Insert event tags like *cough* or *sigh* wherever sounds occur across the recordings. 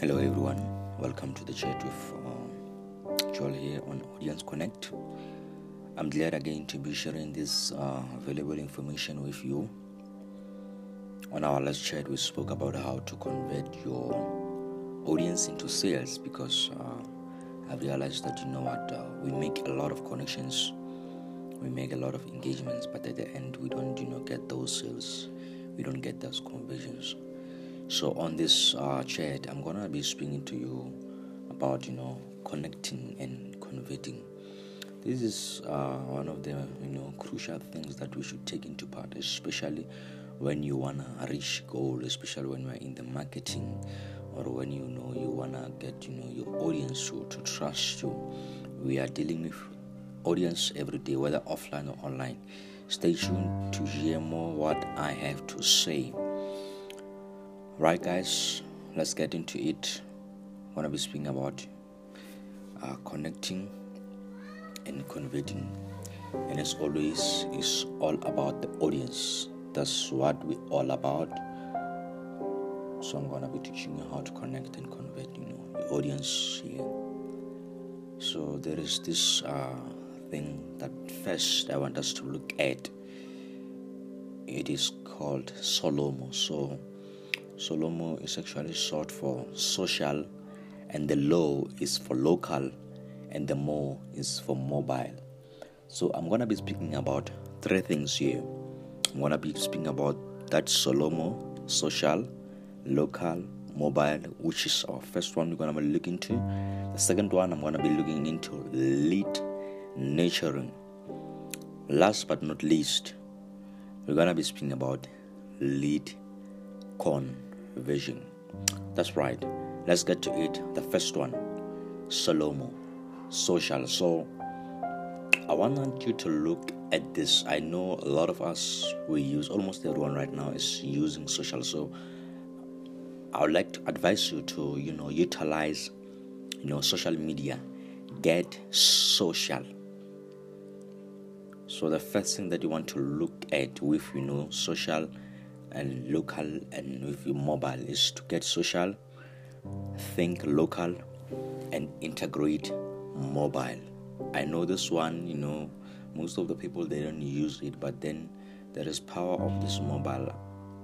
Hello, everyone. Welcome to the chat with uh, Joel here on Audience Connect. I'm glad again to be sharing this uh, valuable information with you. On our last chat, we spoke about how to convert your audience into sales because uh, I realized that you know what, uh, we make a lot of connections, we make a lot of engagements, but at the end, we don't you know get those sales, we don't get those conversions. So on this uh, chat, I'm gonna be speaking to you about you know connecting and converting. This is uh, one of the you know crucial things that we should take into part, especially when you wanna reach goal, especially when you're in the marketing or when you know you wanna get you know your audience to, to trust you. We are dealing with audience every day, whether offline or online. Stay tuned to hear more what I have to say. Right, guys, let's get into it. I'm gonna be speaking about uh, connecting and converting, and as always, it's all about the audience. That's what we're all about. So I'm gonna be teaching you how to connect and convert, you know, the audience here. So there is this uh, thing that first I want us to look at. It is called Solomo. So Solomo is actually short for social, and the low is for local, and the more is for mobile. So I'm gonna be speaking about three things here. I'm gonna be speaking about that Solomo, social, local, mobile, which is our first one we're gonna be looking into. The second one I'm gonna be looking into lead nurturing. Last but not least, we're gonna be speaking about lead conversion. That's right. Let's get to it. The first one, Solomo, social. So I want you to look at this. I know a lot of us we use almost everyone right now is using social. So I would like to advise you to you know utilize you know social media. Get social. So the first thing that you want to look at with you know social and local and with your mobile is to get social, think local, and integrate mobile. I know this one, you know, most of the people they don't use it, but then there is power of this mobile.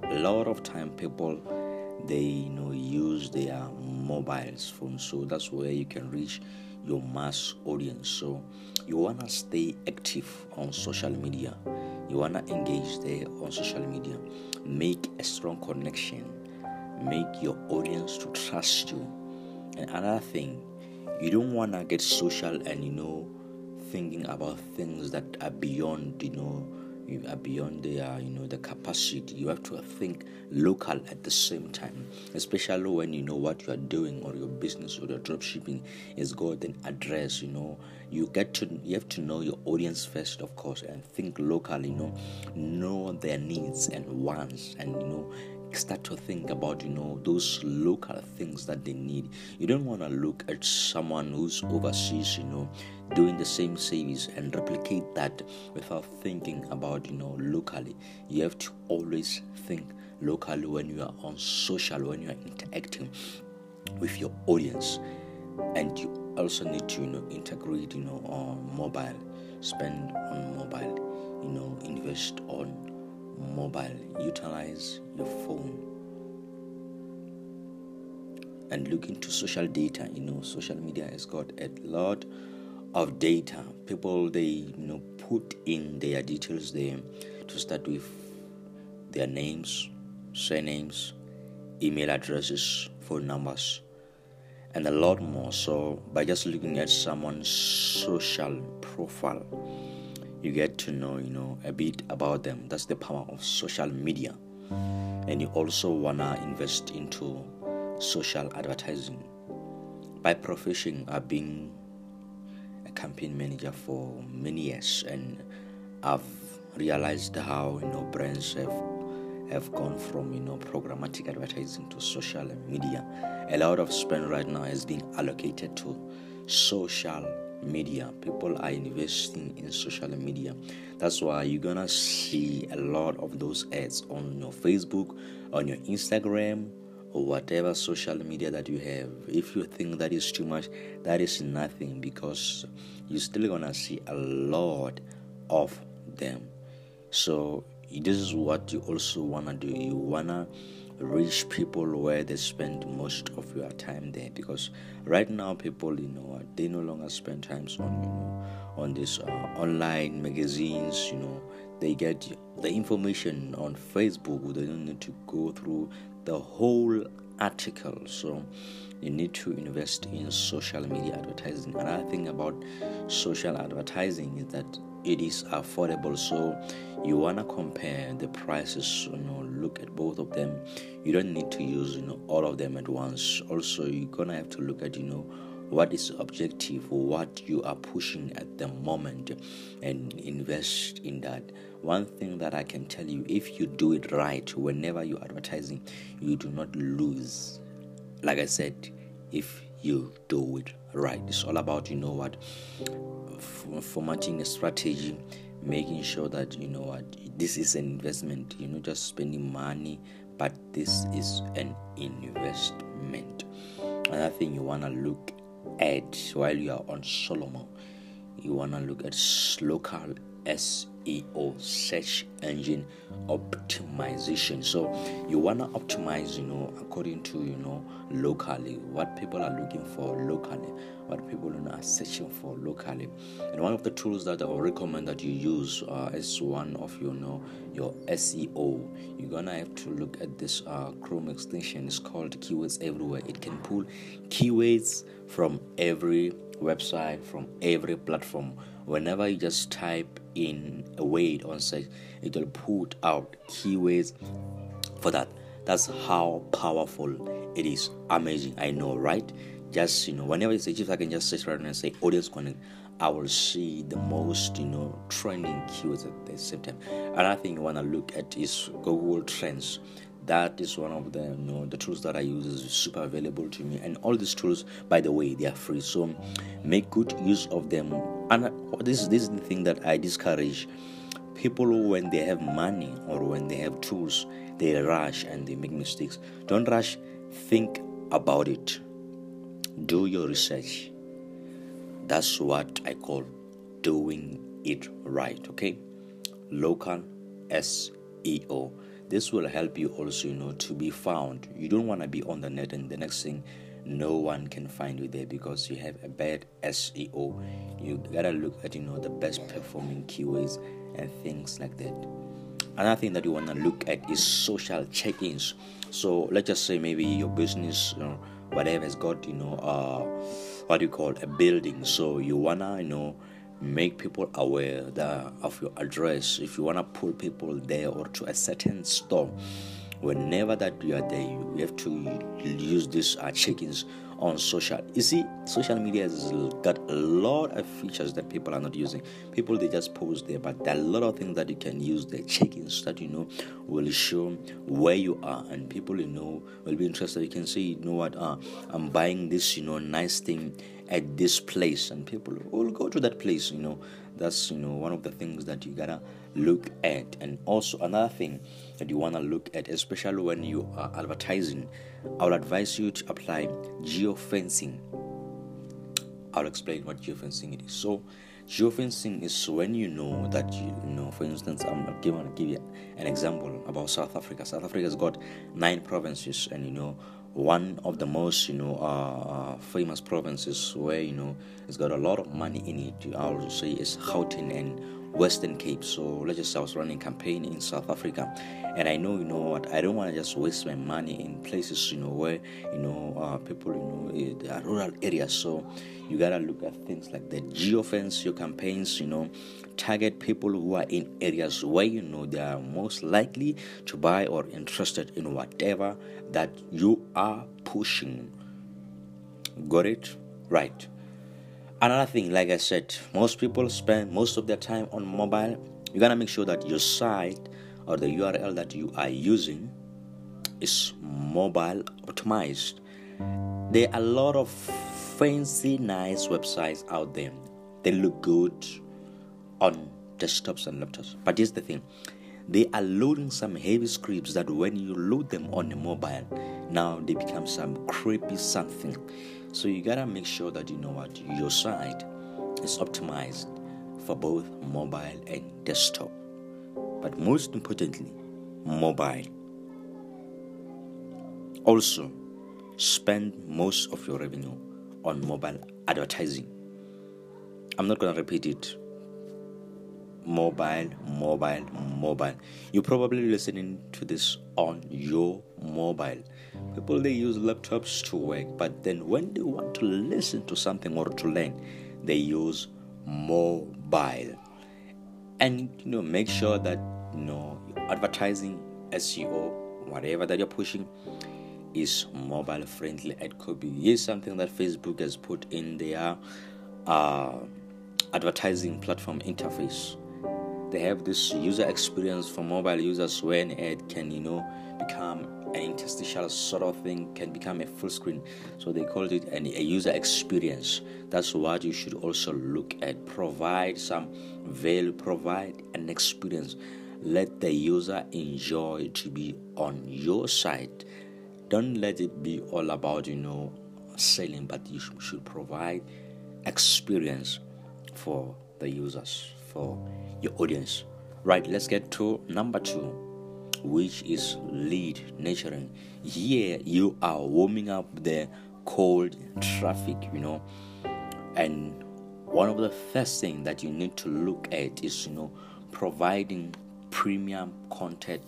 A lot of time people they you know use their mobiles phone, so that's where you can reach your mass audience. So you wanna stay active on social media. You wanna engage there on social media. Make a strong connection. Make your audience to trust you. And another thing, you don't wanna get social and you know thinking about things that are beyond you know beyond their you know the capacity. You have to think local at the same time especially when you know what you are doing or your business or your drop shipping is got an address you know. You get to you have to know your audience first of course and think locally you know. Know their needs and wants and you know start to think about you know those local things that they need. You don't want to look at someone who's overseas you know doing the same service and replicate that without thinking about you know locally. You have to always think locally when you are on social when you are interacting with your audience. And you also need to you know integrate you know on mobile spend on mobile you know invest on mobile, utilize your phone and look into social data. You know, social media has got a lot of data. People they you know put in their details there to start with their names, surnames, email addresses, phone numbers, and a lot more. So by just looking at someone's social profile you get to know you know a bit about them. That's the power of social media. And you also wanna invest into social advertising. By profession i've been a campaign manager for many years and i've realized how you know brands have have gone from you know programmatic advertising to social media. A lot of spend right now is being allocated to social media. People are investing in social media. That's why you're gonna see a lot of those ads on your Facebook, on your Instagram, or whatever social media that you have. If you think that is too much, that is nothing because you're still gonna see a lot of them. So this is what you also wanna do. You wanna reach people where they spend most of your time there because right now people you know they no longer spend times on you know on this uh, online magazines you know. They get the information on facebook. They don't need to go through the whole article. So you need to invest in social media advertising. Another thing about social advertising is that it is affordable. So you want to compare the prices you know look at both of them. You don't need to use you know all of them at once. Also you're gonna have to look at you know what is objective what you are pushing at the moment and invest in that. One thing that i can tell you if you do it right whenever you're advertising you do not lose. Like i said if you do it right it's all about you know what formatting a strategy making sure that you know what this is an investment you're not just spending money but this is an investment. Another thing you want to look at while you are on Solomo you want to look at local SEO search engine optimization. So you want to optimize, you know, according to you know locally what people are looking for locally, what people are searching for locally. And one of the tools that I will recommend that you use uh, as one of you know your SEO. You're gonna have to look at this uh, Chrome extension. It's called Keywords Everywhere. It can pull keywords from every website, from every platform whenever you just type in a way on search, it will put out keywords for that. That's how powerful it is. Amazing, I know, right? Just you know, whenever search, if I can just search right and say audience connect, I will see the most you know trending keywords at the same time. Another thing you want to look at is Google Trends that is one of the you know the tools that i use is super available to me and all these tools by the way they are free so make good use of them and this, this is the thing that i discourage people when they have money or when they have tools they rush and they make mistakes. Don't rush think about it. Do your research. That's what i call doing it right okay? Local seo this will help you also you know to be found. You don't want to be on the net and the next thing no one can find you there because you have a bad seo you gotta look at you know the best performing keywords and things like that. Another thing that you want to look at is social check-ins. So let's just say maybe your business know, whatever has got you know uh what you call a building. So you wanna you know make people aware that of your address. If you want to pull people there or to a certain store whenever that you are there you have to use these uh, check-ins on social. You see social media has got a lot of features that people are not using. People they just post there but there are a lot of things that you can use the check-ins that you know will show where you are. And people you know will be interested. You can say you know what? Uh, i'm buying this you know nice thing at this place. And people will go to that place you know. That's you know one of the things that you gotta look at. And also another thing that you want to look at especially when you are advertising i will advise you to apply geofencing. I'll explain what geofencing is. So geofencing is when you know that you, you know for instance i'm going to give you an example about south africa. South africa has got nine provinces and you know one of the most you know uh, uh, famous provinces where you know it's got a lot of money in it i would say is Gauteng and Western Cape. So let's just say I was running campaign in South Africa, and I know you know what I don't want to just waste my money in places you know where you know uh, people you know are rural areas. So you gotta look at things like the geofence your campaigns. You know, target people who are in areas where you know they are most likely to buy or interested in whatever that you are pushing. Got it right Another thing, like I said, most people spend most of their time on mobile. You gotta make sure that your site or the URL that you are using is mobile optimized. There are a lot of fancy, nice websites out there. they look good on desktops and laptops. But here's the thing they are loading some heavy scripts that when you load them on a mobile, now they become some creepy something. So you gotta make sure that you know what your site is optimized for both mobile and desktop. But most importantly, mobile. Also, spend most of your revenue on mobile advertising. I'm not gonna repeat it mobile, mobile, mobile. You're probably listening to this on your mobile. People they use laptops to work, but then when they want to listen to something or to learn, they use mobile. And you know, make sure that you know your advertising, SEO, whatever that you're pushing is mobile friendly. It could be is something that Facebook has put in their uh, advertising platform interface they have this user experience for mobile users when it can you know become an interstitial sort of thing can become a full screen. So they called it an, a user experience. That's what you should also look at. Provide some value provide an experience. Let the user enjoy to be on your site don't let it be all about you know selling but you should provide experience for the users for your audience. Right, let's get to number two, which is lead nurturing. Here you are warming up the cold traffic, you know, and one of the first things that you need to look at is, you know, providing premium content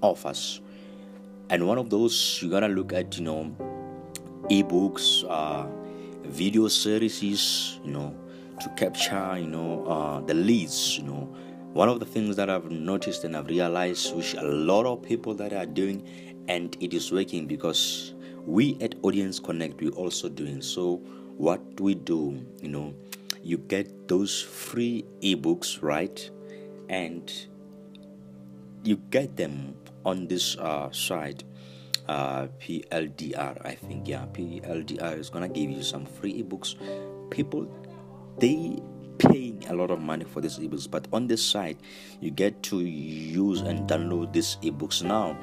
offers. And one of those you gotta look at, you know, ebooks, uh, video series, you know, to capture, you know, uh, the leads, you know. One of the things that I've noticed and I've realized, which a lot of people that are doing, and it is working because we at Audience Connect we're also doing. So what we do, you know, you get those free ebooks, right, and you get them on this uh, site uh, PLDR. I think yeah, PLDR is gonna give you some free ebooks. People they paying a lot of money for these ebooks but on this site you get to use and download these ebooks. Now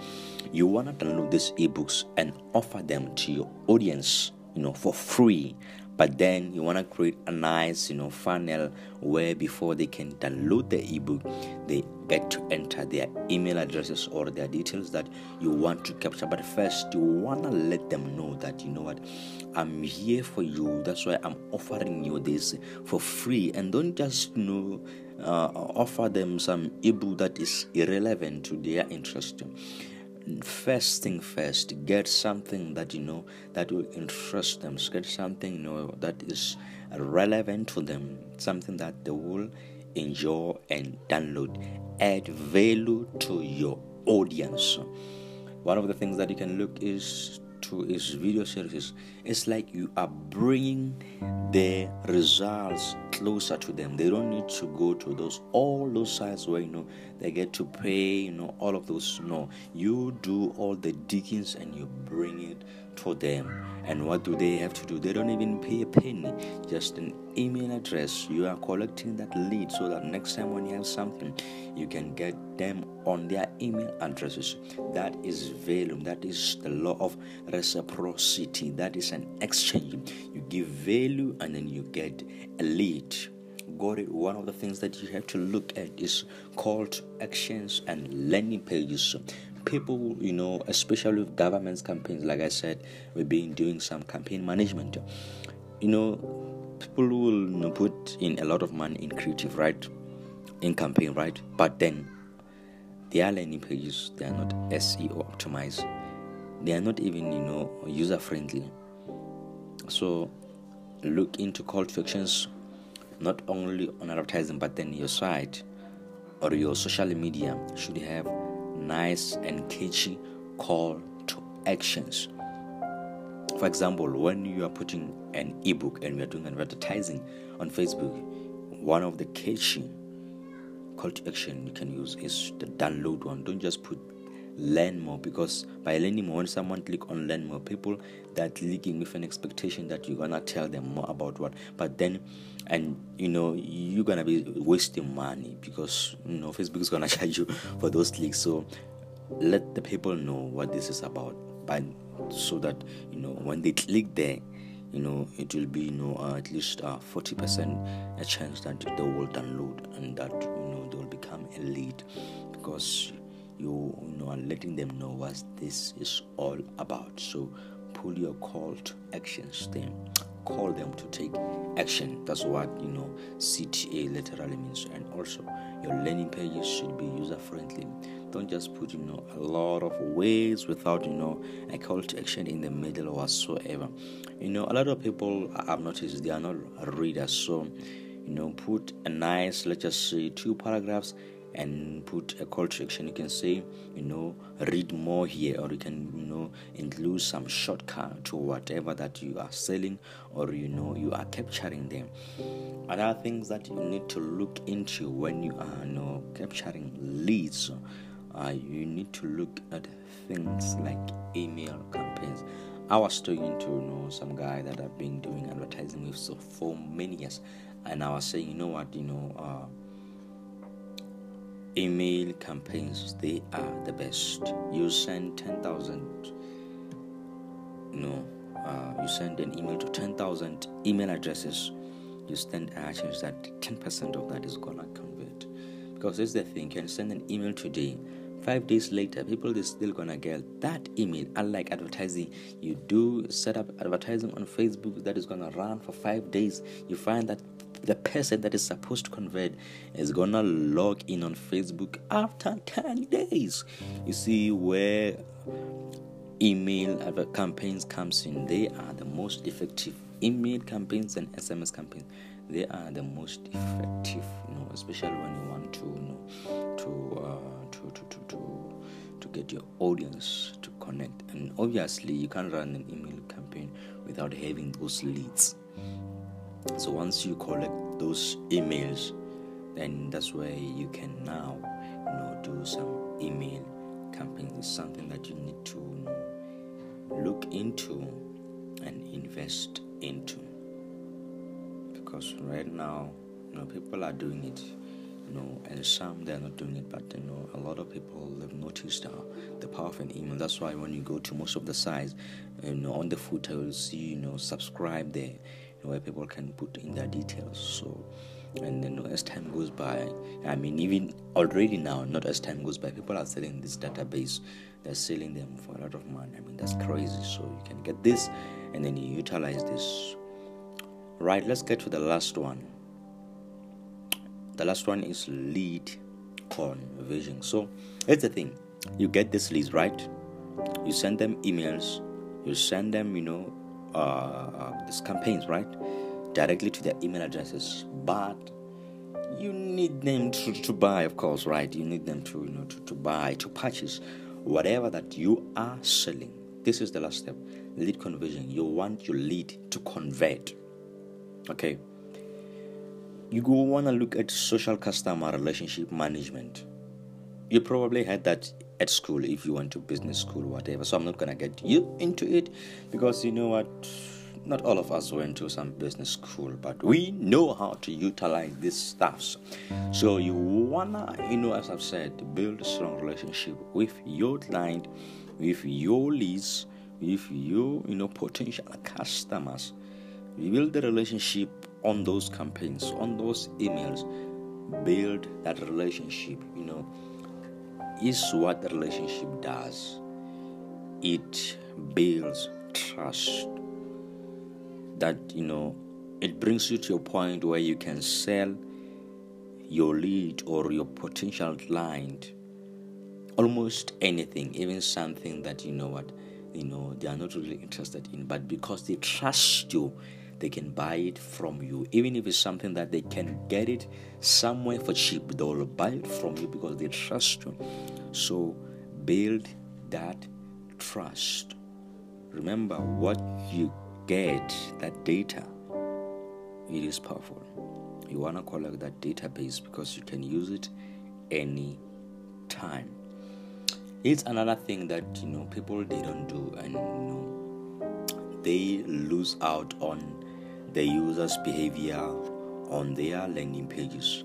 you want to download these ebooks and offer them to your audience you know for free but then you want to create a nice you know funnel where before they can download the ebook they get to enter their email addresses or their details that you want to capture. But first you want to let them know that you know what i'm here for you. That's why i'm offering you this for free. And don't just you know uh, offer them some ebook that is irrelevant to their interest first thing first get something that you know that will interest them. Get something you know that is relevant to them. Something that they will enjoy and download. Add value to your audience. One of the things that you can look is to is video services it's like you are bringing the results closer to them. They don't need to go to those all those sites where you know they get to pay you know all of those. No you do all the diggings and you bring it to them. And what do they have to do? They don't even pay a penny just an email address. You are collecting that lead so that next time when you have something you can get them on their email addresses. That is value that is the law of reciprocity. That is an exchange. You give value and then you get a lead. Got it? One of the things that you have to look at is call actions and landing pages people you know especially with government's campaigns like i said we've been doing some campaign management. You know people will you know, put in a lot of money in creative right? In campaign right? But then their landing pages they are not seo optimized. They are not even you know user friendly so look into call to actions not only on advertising but then your site or your social media should have nice and catchy call to actions. For example when you are putting an ebook and we are doing advertising on facebook one of the catchy call to action you can use is the download one. Don't just put learn more because by learning more when someone click on learn more people they're clicking with an expectation that you're gonna tell them more about what but then and you know you're gonna be wasting money because you know facebook is gonna *laughs* charge you for those clicks so let the people know what this is about but so that you know when they click there you know it will be you know uh, at least uh, 40% a chance that they will download and that you know they will become a lead because you, you know and letting them know what this is all about. So pull your call to actions then. Call them to take action. That's what you know cta literally means. And also your landing pages should be user friendly don't just put you know a lot of ways without you know a call to action in the middle or whatsoever. You know a lot of people i've noticed they are not readers. So you know put a nice let's just say two paragraphs and put a call to action you can say you know read more here or you can you know include some shortcut to whatever that you are selling or you know you are capturing them other things that you need to look into when you are you know capturing leads uh, you need to look at things like email campaigns. I was talking to you know some guy that I've been doing advertising with so for many years, and I was saying, you know what, you know, uh, email campaigns they are the best. You send ten thousand, no uh, you send an email to ten thousand email addresses. You stand a chance that ten percent of that is gonna convert, because that's the thing. You can send an email today five days later people is still gonna get that email unlike advertising you do set up advertising on facebook that is gonna run for five days you find that the person that is supposed to convert is gonna log in on facebook after 10 days you see where email campaigns comes in they are the most effective email campaigns and sms campaigns they are the most effective you know especially when you want to you know to uh, to, to, to, to get your audience to connect. And obviously, you can't run an email campaign without having those leads. So once you collect those emails, then that's where you can now, you know, do some email campaign. It's something that you need to look into and invest into. Because right now, you know, people are doing it you know, and some they're not doing it, but you know, a lot of people have noticed uh, the power of an email. That's why when you go to most of the sites, you know, on the footer you'll see, you know, subscribe there, where people can put in their details. So, and then as time goes by, I mean, even already now, not as time goes by, people are selling this database. They're selling them for a lot of money. I mean, that's crazy. So you can get this, and then you utilize this. Right. Let's get to the last one the last one is lead conversion so it's the thing you get this leads right you send them emails you send them you know uh, these campaigns right directly to their email addresses. But you need them to, to buy of course right? You need them to you know to, to buy to purchase whatever that you are selling. This is the last step. Lead conversion. You want your lead to convert. Okay? You go want to look at social customer relationship management. You probably had that at school if you went to business school, whatever. So I'm not gonna get you into it because you know what? Not all of us went to some business school, but we know how to utilize these stuffs. So you wanna, you know, as I've said, build a strong relationship with your client, with your leads, with your, you know, potential customers. Build the relationship on those campaigns, on those emails, build that relationship. You know, is what relationship does. It builds trust. That you know, it brings you to a point where you can sell your lead or your potential client almost anything, even something that you know what you know they are not really interested in, but because they trust you they can buy it from you. Even if it's something that they can get it somewhere for cheap they will buy it from you because they trust you. So build that trust. Remember what you get that data it is powerful. You want to collect that database because you can use it any time it's another thing that you know people they don't do and you know they lose out on the user's behavior on their landing pages.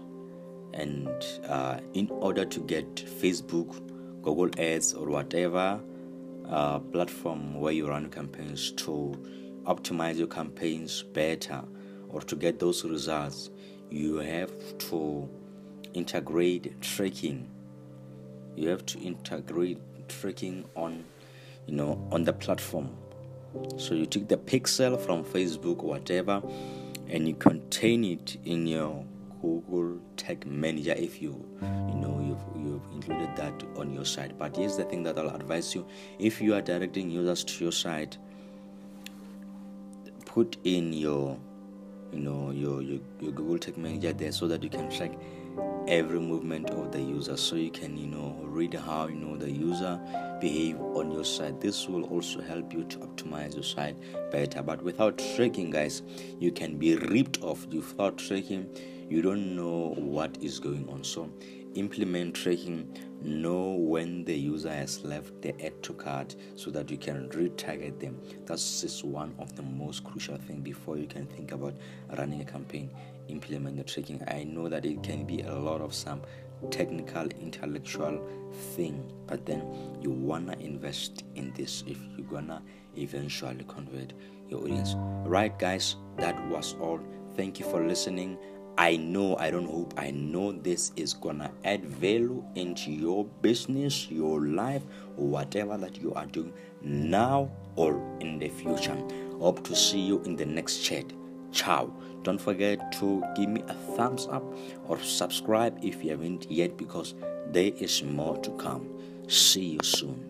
And uh, in order to get facebook google ads or whatever uh, platform where you run campaigns to optimize your campaigns better or to get those results you have to integrate tracking. You have to integrate tracking on you know on the platform so you take the pixel from facebook whatever and you contain it in your google tag manager if you you know you've, you've included that on your site. But here's the thing that i'll advise you. If you are directing users to your site put in your you know your, your, your google tag manager there so that you can track every movement of the user. So you can you know read how you know the user behave on your site this will also help you to optimize your site better. But without tracking guys you can be ripped off. Without tracking you don't know what is going on. So implement tracking know when the user has left the add to cart so that you can retarget them. That's just one of the most crucial thing before you can think about running a campaign implement the tracking i know that it can be a lot of some technical intellectual thing but then you wanna invest in this if you're gonna eventually convert your audience right guys that was all thank you for listening I know, I don't hope, I know this is gonna add value into your business, your life, whatever that you are doing now or in the future. Hope to see you in the next chat. Ciao. Don't forget to give me a thumbs up or subscribe if you haven't yet because there is more to come. See you soon.